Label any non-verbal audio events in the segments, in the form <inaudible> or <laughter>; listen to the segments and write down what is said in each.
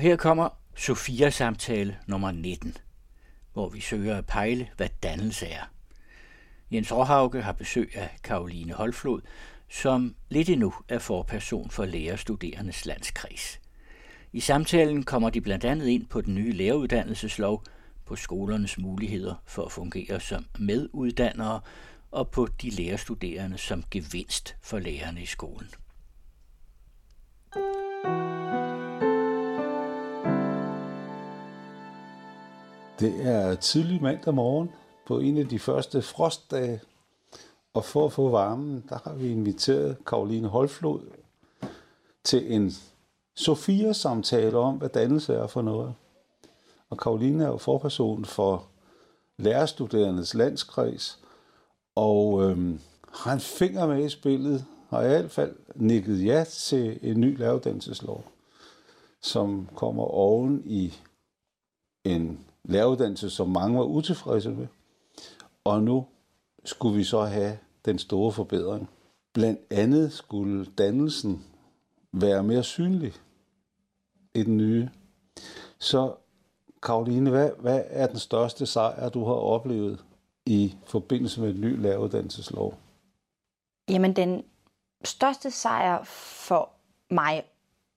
Og her kommer Sofia-samtale nummer 19, hvor vi søger at pejle, hvad dannelse er. Jens Råhauke har besøg af Karoline Holflod, som lidt endnu er forperson for lærerstuderendes landskreds. I samtalen kommer de blandt andet ind på den nye læreruddannelseslov, på skolernes muligheder for at fungere som meduddannere og på de lærerstuderende som gevinst for lærerne i skolen. Det er tidlig mandag morgen på en af de første frostdage, og for at få varmen, der har vi inviteret Karoline Holflod til en Sofia-samtale om, hvad dannelse er for noget. Og Karoline er jo forperson for lærerstuderendes landskreds, og øhm, har en finger med i spillet, har i hvert fald nikket ja til en ny læreruddannelseslov, som kommer oven i en læreruddannelse, som mange var utilfredse med. Og nu skulle vi så have den store forbedring. Blandt andet skulle dannelsen være mere synlig i den nye. Så Karoline, hvad, hvad er den største sejr, du har oplevet i forbindelse med en ny læreruddannelseslov? Jamen, den største sejr for mig,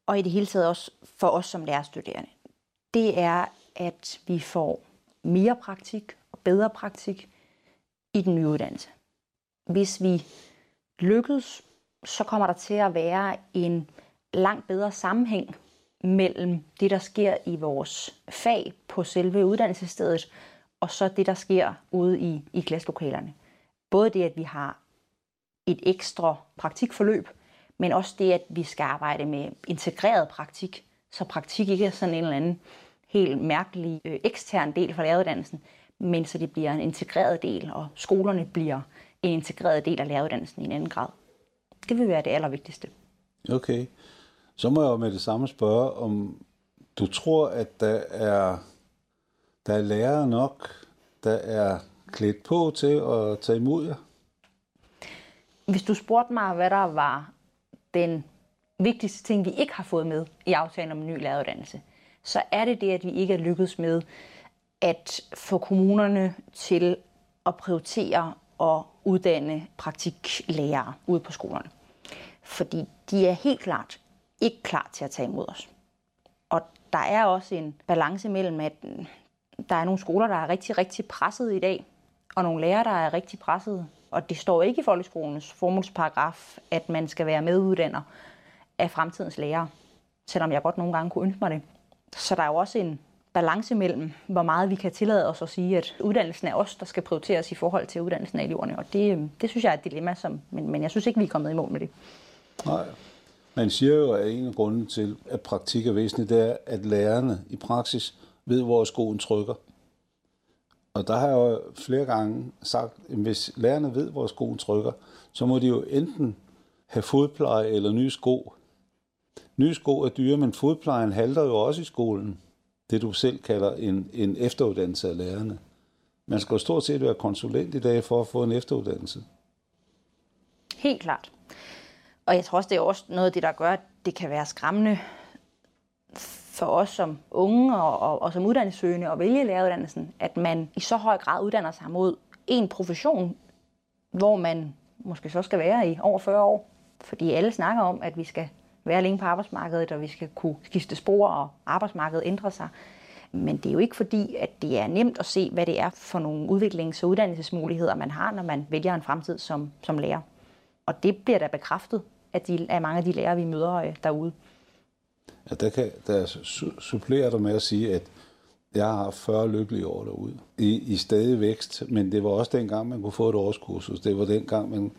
og i det hele taget også for os som lærerstuderende, det er, at vi får mere praktik og bedre praktik i den nye uddannelse. Hvis vi lykkes, så kommer der til at være en langt bedre sammenhæng mellem det, der sker i vores fag på selve uddannelsesstedet, og så det, der sker ude i, i klasselokalerne. Både det, at vi har et ekstra praktikforløb, men også det, at vi skal arbejde med integreret praktik, så praktik ikke er sådan en eller anden helt mærkelig øh, ekstern del fra læreruddannelsen, men så det bliver en integreret del, og skolerne bliver en integreret del af læreruddannelsen i en anden grad. Det vil være det allervigtigste. Okay. Så må jeg jo med det samme spørge, om du tror, at der er, der er lærere nok, der er klædt på til at tage imod jer? Hvis du spurgte mig, hvad der var den vigtigste ting, vi ikke har fået med i aftalen om en ny læreruddannelse, så er det det, at vi ikke er lykkedes med at få kommunerne til at prioritere og uddanne praktiklærere ude på skolerne. Fordi de er helt klart ikke klar til at tage imod os. Og der er også en balance mellem, at der er nogle skoler, der er rigtig, rigtig presset i dag, og nogle lærere, der er rigtig presset. Og det står ikke i folkeskolens formålsparagraf, at man skal være meduddanner af fremtidens lærere, selvom jeg godt nogle gange kunne ønske mig det. Så der er jo også en balance mellem, hvor meget vi kan tillade os at sige, at uddannelsen er os, der skal prioriteres i forhold til uddannelsen af eleverne. Og det, det synes jeg er et dilemma, som, men, men jeg synes ikke, vi er kommet i mål med det. Nej. Man siger jo, at en af grunden til, at praktik er væsentligt, det er, at lærerne i praksis ved, hvor skoen trykker. Og der har jeg jo flere gange sagt, at hvis lærerne ved, hvor skoen trykker, så må de jo enten have fodpleje eller nye sko. Nye sko er dyre, men fodplejen halter jo også i skolen. Det du selv kalder en, en efteruddannelse af lærerne. Man skal jo stort set være konsulent i dag for at få en efteruddannelse. Helt klart. Og jeg tror også, det er også noget af det, der gør, at det kan være skræmmende for os som unge og, og, og som uddannelsessøgende at vælge læreruddannelsen, at man i så høj grad uddanner sig mod en profession, hvor man måske så skal være i over 40 år. Fordi alle snakker om, at vi skal være længe på arbejdsmarkedet, og vi skal kunne skifte spor, og arbejdsmarkedet ændrer sig. Men det er jo ikke fordi, at det er nemt at se, hvad det er for nogle udviklings- og uddannelsesmuligheder, man har, når man vælger en fremtid som, som lærer. Og det bliver da bekræftet af, de, af mange af de lærere, vi møder øh, derude. Ja, der kan der supplere dig med at sige, at jeg har 40 lykkelige år derude i, i stadig vækst, men det var også dengang, man kunne få et årskursus. Det var dengang, man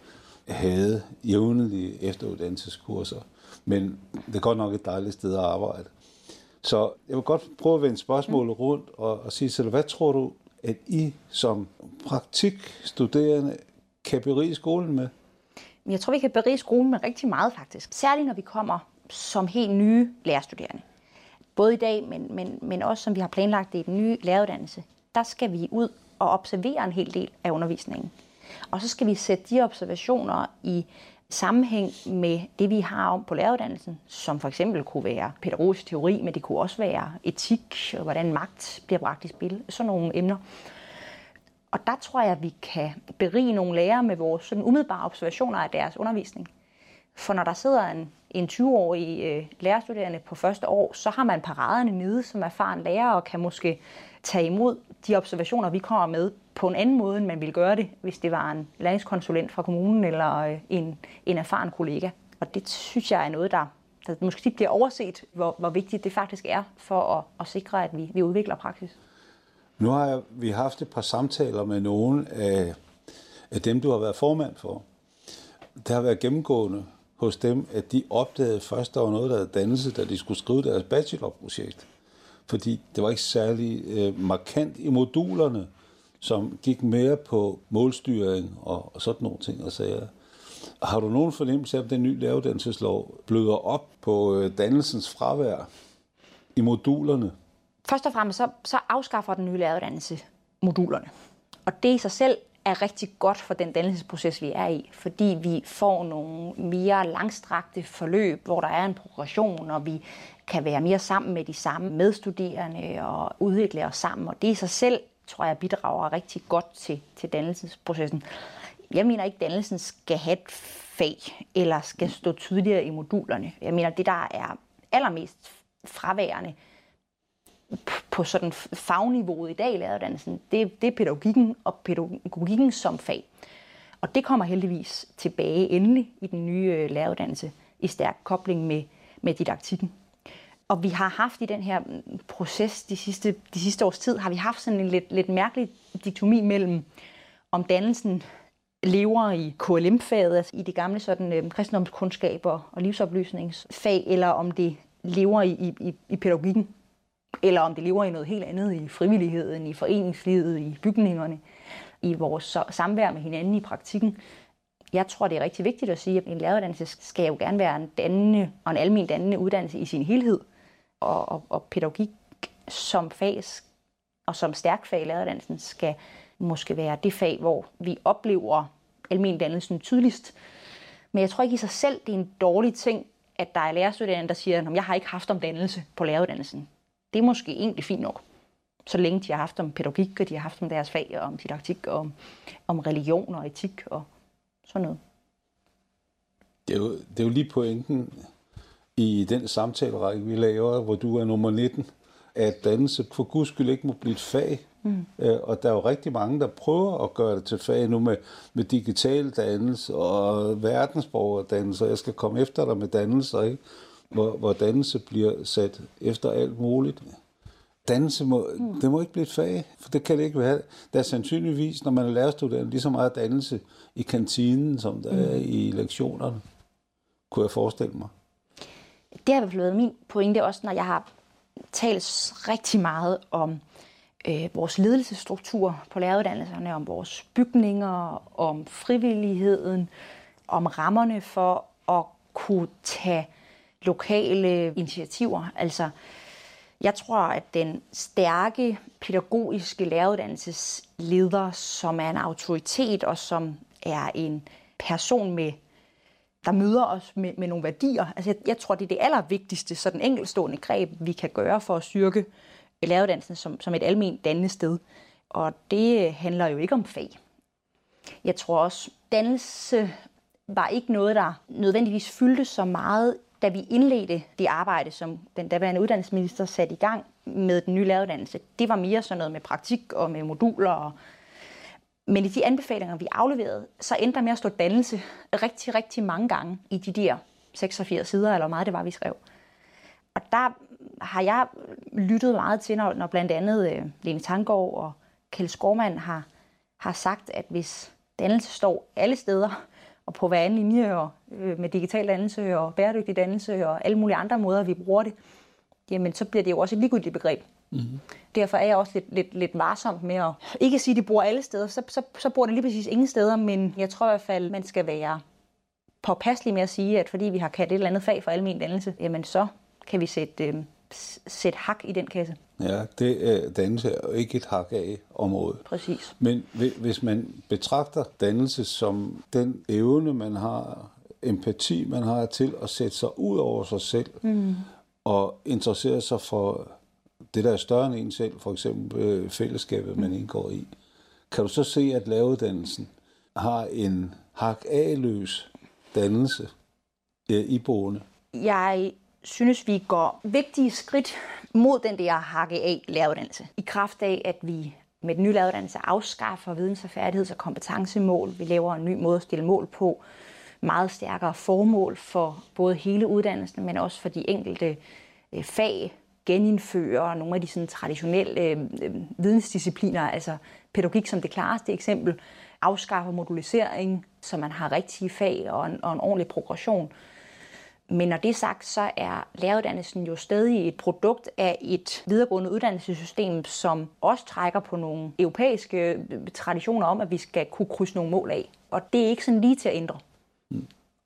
havde jævnlige efteruddannelseskurser. Men det er godt nok et dejligt sted at arbejde. Så jeg vil godt prøve at vende spørgsmålet rundt og, og sige til hvad tror du, at I som praktikstuderende kan berige skolen med? Jeg tror, vi kan berige skolen med rigtig meget faktisk. Særligt når vi kommer som helt nye lærerstuderende. Både i dag, men, men, men også som vi har planlagt det i den nye læreruddannelse. Der skal vi ud og observere en hel del af undervisningen. Og så skal vi sætte de observationer i sammenhæng med det, vi har om på læreruddannelsen, som for eksempel kunne være pædagogisk teori, men det kunne også være etik og hvordan magt bliver bragt i spil. Sådan nogle emner. Og der tror jeg, at vi kan berige nogle lærere med vores sådan umiddelbare observationer af deres undervisning. For når der sidder en, en 20-årig øh, lærerstuderende på første år, så har man paraderne nede som erfaren lærer og kan måske tage imod de observationer, vi kommer med på en anden måde, end man ville gøre det, hvis det var en læringskonsulent fra kommunen eller øh, en, en erfaren kollega. Og det synes jeg er noget, der, der måske tit bliver overset, hvor, hvor vigtigt det faktisk er for at, at sikre, at vi, vi udvikler praksis. Nu har vi haft et par samtaler med nogle af, af dem, du har været formand for. Det har været gennemgående hos dem, at de opdagede først, der var noget, der havde dannelse, da de skulle skrive deres bachelorprojekt. Fordi det var ikke særlig øh, markant i modulerne, som gik mere på målstyring og, og sådan nogle ting og sager. Har du nogen fornemmelse af, at den nye læreruddannelseslov bløder op på øh, dannelsens fravær i modulerne? Først og fremmest så, så afskaffer den nye læreruddannelse modulerne. Og det i sig selv er rigtig godt for den dannelsesproces, vi er i, fordi vi får nogle mere langstrakte forløb, hvor der er en progression, og vi kan være mere sammen med de samme medstuderende og udvikle os sammen. Og det i sig selv, tror jeg, bidrager rigtig godt til, til dannelsesprocessen. Jeg mener ikke, at dannelsen skal have et fag, eller skal stå tydeligere i modulerne. Jeg mener, det der er allermest fraværende, på sådan fagniveauet i dag i læreruddannelsen, det, det er pædagogikken og pædagogikken som fag. Og det kommer heldigvis tilbage endelig i den nye øh, læreruddannelse i stærk kobling med, med didaktikken. Og vi har haft i den her mm, proces de sidste, de sidste års tid, har vi haft sådan en lidt, lidt mærkelig diktomi mellem, om dannelsen lever i KLM-faget, altså i det gamle sådan, øh, kristendomskundskaber og livsoplysningsfag, eller om det lever i, i, i pædagogikken eller om det lever i noget helt andet i frivilligheden, i foreningslivet, i bygningerne, i vores samvær med hinanden i praktikken. Jeg tror, det er rigtig vigtigt at sige, at en læreruddannelse skal jo gerne være en dannende og en almen dannende uddannelse i sin helhed. Og, og, og pædagogik som fag og som stærk fag i læreruddannelsen skal måske være det fag, hvor vi oplever almen dannelsen tydeligst. Men jeg tror ikke i sig selv, det er en dårlig ting, at der er lærerstuderende, der siger, at jeg har ikke haft om dannelse på læreruddannelsen det er måske egentlig fint nok. Så længe de har haft om pædagogik, og de har haft om deres fag, og om didaktik, og om, om religion og etik og sådan noget. Det er, jo, det er jo lige pointen i den samtalerække, vi laver, hvor du er nummer 19, at dannelse for guds skyld ikke må blive et fag. Mm. Øh, og der er jo rigtig mange, der prøver at gøre det til fag nu med, med digital dannelse og verdensborgerdannelse, og jeg skal komme efter dig med dannelser, ikke? Hvor, hvor dannelse bliver sat efter alt muligt. Dannelse må, mm. det må ikke blive et fag, for det kan det ikke være. Der er sandsynligvis, når man er lærerstuderende, lige så meget dannelse i kantinen, som der mm. er i lektionerne, kunne jeg forestille mig. Det har i hvert fald været min pointe også, når jeg har talt rigtig meget om øh, vores ledelsesstruktur på læreruddannelserne, om vores bygninger, om frivilligheden, om rammerne for at kunne tage lokale initiativer. Altså, jeg tror, at den stærke pædagogiske læreruddannelsesleder, som er en autoritet og som er en person med der møder os med, med nogle værdier. Altså jeg, jeg tror, det er det allervigtigste sådan enkeltstående greb, vi kan gøre for at styrke læreruddannelsen som, som et almindeligt dannende sted. Og det handler jo ikke om fag. Jeg tror også, dannelse var ikke noget, der nødvendigvis fyldte så meget da vi indledte det arbejde, som den daværende uddannelsesminister satte i gang med den nye læreruddannelse, det var mere sådan noget med praktik og med moduler. Og men i de anbefalinger, vi afleverede, så endte der med at stå dannelse rigtig, rigtig mange gange i de der 86 sider, eller hvor meget det var, vi skrev. Og der har jeg lyttet meget til, når, når blandt andet øh, Lene Tangård og Kjeld Skormand har, har sagt, at hvis dannelse står alle steder, og på hver anden linje og øh, med digital dannelse og bæredygtig dannelse og alle mulige andre måder, vi bruger det, jamen så bliver det jo også et ligegyldigt begreb. Mm-hmm. Derfor er jeg også lidt, lidt, lidt varsom med at ikke sige, at de bor alle steder, så, så, så bor det lige præcis ingen steder, men jeg tror i hvert fald, man skal være påpasselig med at sige, at fordi vi har kaldt et eller andet fag for almen dannelse, jamen så kan vi sætte, øh, sætte hak i den kasse. Ja, det er dannelse og ikke et hak af område. Præcis. Men hvis man betragter dannelse som den evne, man har empati, man har til at sætte sig ud over sig selv mm. og interessere sig for det, der er større end en selv, for eksempel øh, fællesskabet, man indgår i. Kan du så se, at lavedandelsen har en hak A-løs dannelse øh, i boende? Jeg synes, vi går vigtige skridt mod den der hakke af læreruddannelse. I kraft af, at vi med den nye læreruddannelse afskaffer videns- og færdigheds- og kompetencemål. Vi laver en ny måde at stille mål på. Meget stærkere formål for både hele uddannelsen, men også for de enkelte øh, fag, genindfører nogle af de sådan, traditionelle øh, øh, vidensdiscipliner, altså pædagogik som det klareste eksempel, afskaffer modulisering, så man har rigtige fag og en, og en ordentlig progression. Men når det er sagt, så er læreruddannelsen jo stadig et produkt af et videregående uddannelsessystem, som også trækker på nogle europæiske øh, traditioner om, at vi skal kunne krydse nogle mål af. Og det er ikke sådan lige til at ændre.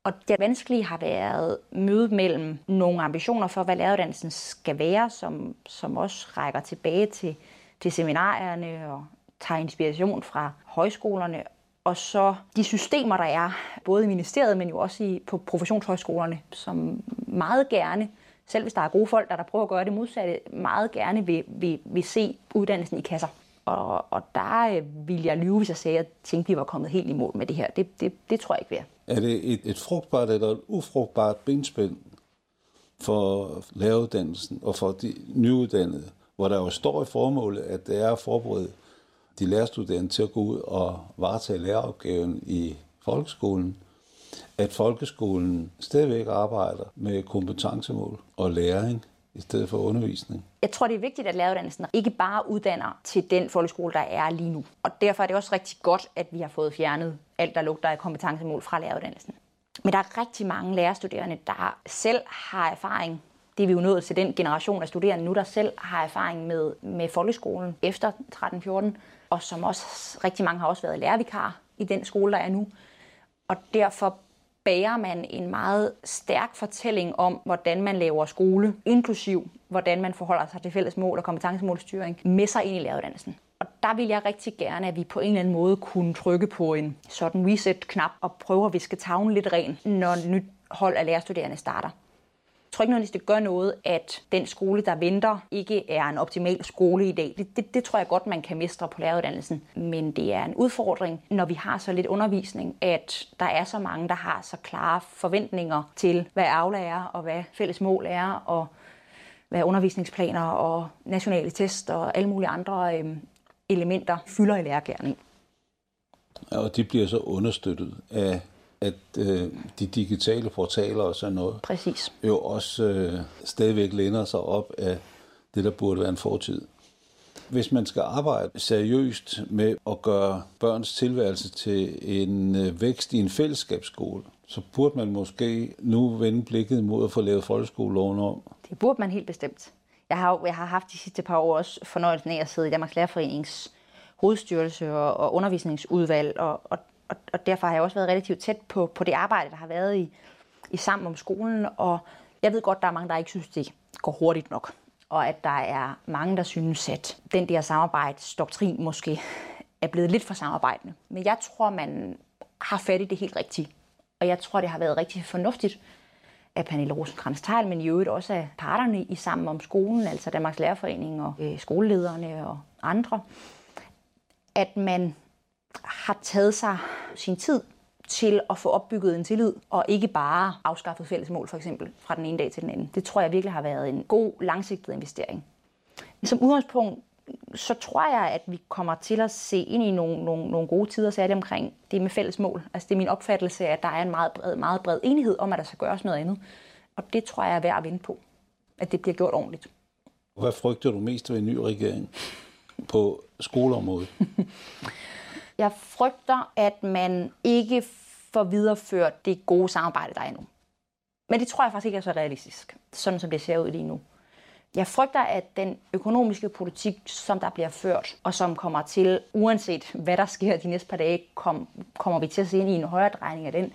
Og det vanskelige har været mødet mellem nogle ambitioner for, hvad læreruddannelsen skal være, som, som også rækker tilbage til, til seminarierne og tager inspiration fra højskolerne, og så de systemer, der er, både i ministeriet, men jo også i, på professionshøjskolerne, som meget gerne, selv hvis der er gode folk, der, der prøver at gøre det modsatte, meget gerne vil, vil, vil se uddannelsen i kasser. Og, og der øh, vil jeg lyve, hvis jeg sagde, at jeg tænkte, at vi var kommet helt i mål med det her. Det, det, det tror jeg ikke, vi er. Er det et, et frugtbart eller et ufrugtbart benspænd for læreruddannelsen og for de nyuddannede, hvor der jo står i formålet, at det er at forberede de lærerstuderende til at gå ud og varetage læreropgaven i folkeskolen, at folkeskolen stadigvæk arbejder med kompetencemål og læring i stedet for undervisning. Jeg tror, det er vigtigt, at læreruddannelsen ikke bare uddanner til den folkeskole, der er lige nu. Og derfor er det også rigtig godt, at vi har fået fjernet alt, der lugter af kompetencemål fra læreruddannelsen. Men der er rigtig mange lærerstuderende, der selv har erfaring. Det er vi jo nået til den generation af studerende nu, der selv har erfaring med, med folkeskolen efter 13-14 og som også rigtig mange har også været lærervikar i den skole, der er nu. Og derfor bærer man en meget stærk fortælling om, hvordan man laver skole, inklusiv hvordan man forholder sig til fælles mål og kompetencemålstyring, med sig ind i læreruddannelsen. Og der vil jeg rigtig gerne, at vi på en eller anden måde kunne trykke på en sådan reset-knap og prøve at viske tavlen lidt ren, når et nyt hold af lærerstuderende starter tror ikke nødvendigvis, det gør noget, at den skole, der venter, ikke er en optimal skole i dag. Det, det, det tror jeg godt, man kan mestre på læreruddannelsen. Men det er en udfordring, når vi har så lidt undervisning, at der er så mange, der har så klare forventninger til, hvad Aula er, og hvad fælles mål er, og hvad undervisningsplaner og nationale test og alle mulige andre øh, elementer fylder i lærergærning. Ja, og de bliver så understøttet af at øh, de digitale portaler og sådan noget Præcis. jo også øh, stadigvæk læner sig op af det, der burde være en fortid. Hvis man skal arbejde seriøst med at gøre børns tilværelse til en øh, vækst i en fællesskabsskole, så burde man måske nu vende blikket mod at få lavet folkeskoleloven om. Det burde man helt bestemt. Jeg har, jeg har haft de sidste par år også fornøjelsen af at sidde i Danmarks Lærerforenings hovedstyrelse og, og undervisningsudvalg, og, og og, og derfor har jeg også været relativt tæt på, på det arbejde, der har været i, i Sammen om skolen. Og jeg ved godt, der er mange, der ikke synes, det går hurtigt nok. Og at der er mange, der synes, at den der samarbejdsdoktrin måske er blevet lidt for samarbejdende. Men jeg tror, man har fat i det helt rigtigt. Og jeg tror, det har været rigtig fornuftigt af Pernille rosenkrantz teil men i øvrigt også af parterne i Sammen om skolen, altså Danmarks Lærerforening og øh, skolelederne og andre, at man har taget sig sin tid til at få opbygget en tillid, og ikke bare afskaffet fælles mål, for eksempel, fra den ene dag til den anden. Det tror jeg virkelig har været en god, langsigtet investering. Som udgangspunkt, så tror jeg, at vi kommer til at se ind i nogle, nogle, nogle gode tider, særligt omkring det med fælles mål. Altså det er min opfattelse, at der er en meget bred, meget bred enighed om, at der skal gøres noget andet. Og det tror jeg er værd at vinde på, at det bliver gjort ordentligt. Hvad frygter du mest ved en ny regering på skoleområdet? <laughs> Jeg frygter, at man ikke får videreført det gode samarbejde, der er nu. Men det tror jeg faktisk ikke er så realistisk, sådan som det ser ud lige nu. Jeg frygter, at den økonomiske politik, som der bliver ført, og som kommer til, uanset hvad der sker de næste par dage, kom, kommer vi til at se ind i en højere drejning af den.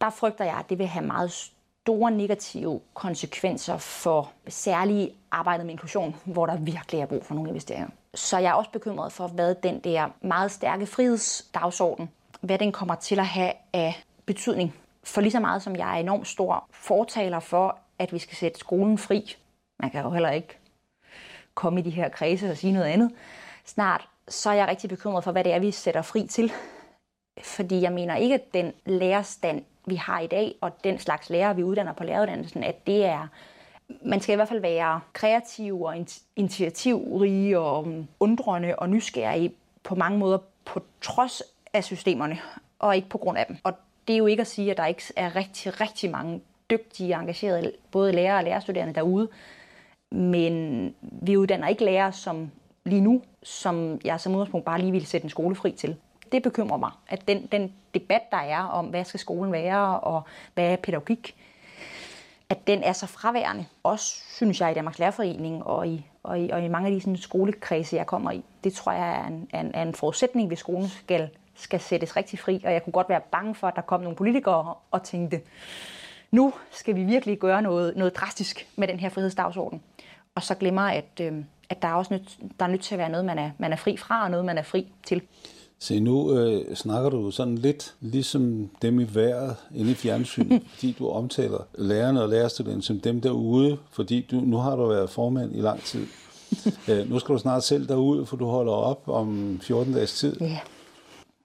Der frygter jeg, at det vil have meget store negative konsekvenser for særligt arbejdet med inklusion, hvor der virkelig er brug for nogle investeringer. Så jeg er også bekymret for, hvad den der meget stærke frihedsdagsorden, hvad den kommer til at have af betydning For lige så meget som jeg er enormt stor fortaler for, at vi skal sætte skolen fri, man kan jo heller ikke komme i de her kredse og sige noget andet snart, så er jeg rigtig bekymret for, hvad det er, vi sætter fri til. Fordi jeg mener ikke, at den lærerstand, vi har i dag, og den slags lærer, vi uddanner på læreruddannelsen, at det er man skal i hvert fald være kreativ og initiativrig og um, undrende og nysgerrig på mange måder på trods af systemerne, og ikke på grund af dem. Og det er jo ikke at sige, at der ikke er rigtig, rigtig mange dygtige, engagerede både lærere og lærerstuderende derude, men vi uddanner ikke lærere som lige nu, som jeg som udgangspunkt bare lige vil sætte en skole fri til. Det bekymrer mig, at den, den debat, der er om, hvad skal skolen være, og hvad er pædagogik, at den er så fraværende. Også, synes jeg, i Danmarks Lærerforening og i, og i, og i mange af de sådan, skolekredse, jeg kommer i. Det tror jeg er en, er en, er en forudsætning, hvis skolen skal, skal sættes rigtig fri. Og jeg kunne godt være bange for, at der kom nogle politikere og tænkte, nu skal vi virkelig gøre noget, noget drastisk med den her frihedsdagsorden. Og så glemmer, at, øh, at der er også nødt, der er nødt til at være noget, man er, man er fri fra, og noget, man er fri til. Se, nu øh, snakker du sådan lidt ligesom dem i vejret inde i fjernsynet, <laughs> fordi du omtaler lærerne og lærerstudenter som dem derude, fordi du, nu har du været formand i lang tid. <laughs> øh, nu skal du snart selv derud, for du holder op om 14 dages tid. Ja.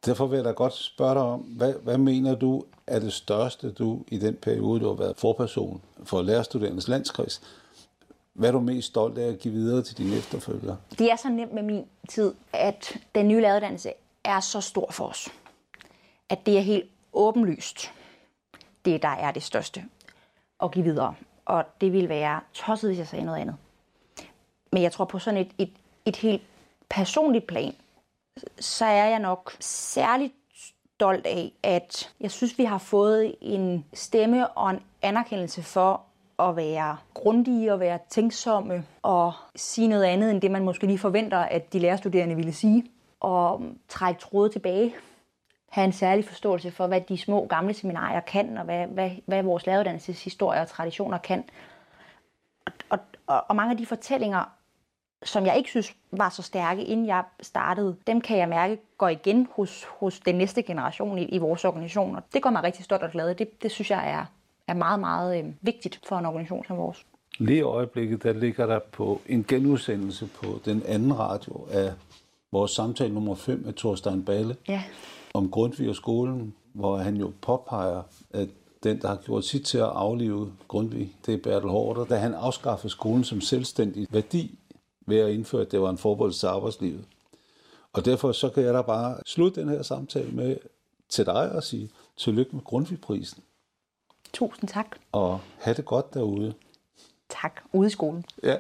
Derfor vil jeg da godt spørge dig om, hvad, hvad mener du er det største, du i den periode, du har været forperson for lærerstuderendes landskreds, hvad er du mest stolt af at give videre til dine efterfølgere? Det er så nemt med min tid, at den nye læreruddannelse er så stor for os, at det er helt åbenlyst, det der er det største at give videre. Og det vil være tosset, hvis jeg sagde noget andet. Men jeg tror på sådan et, et, et helt personligt plan, så er jeg nok særligt stolt af, at jeg synes, vi har fået en stemme og en anerkendelse for at være grundige og være tænksomme og sige noget andet, end det man måske lige forventer, at de lærerstuderende ville sige og trække tråde tilbage. Have en særlig forståelse for, hvad de små gamle seminarier kan, og hvad, hvad, hvad vores læreruddannelseshistorie og traditioner kan. Og, og, og mange af de fortællinger, som jeg ikke synes var så stærke, inden jeg startede, dem kan jeg mærke går igen hos, hos den næste generation i, i vores organisation. Og det gør mig rigtig stolt og glad. Det, det synes jeg er, er meget, meget øh, vigtigt for en organisation som vores. Lige i øjeblikket, der ligger der på en genudsendelse på den anden radio af vores samtale nummer 5 med Thorstein Balle ja. om Grundtvig og skolen, hvor han jo påpeger, at den, der har gjort sit til at aflive Grundtvig, det er Bertel Hårder, da han afskaffede skolen som selvstændig værdi ved at indføre, at det var en forberedelse til arbejdslivet. Og derfor så kan jeg da bare slutte den her samtale med til dig og sige tillykke med Grundtvig-prisen. Tusind tak. Og have det godt derude. Tak. Ude i skolen. Ja.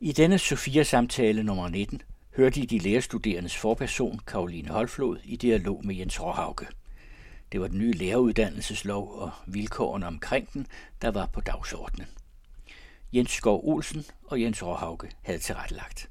I denne Sofia-samtale nummer 19 hørte I de lærerstuderendes forperson, Karoline Holflod, i dialog med Jens Råhauke. Det var den nye læreruddannelseslov og vilkårene omkring den, der var på dagsordenen. Jens Skov Olsen og Jens Råhauke havde tilrettelagt.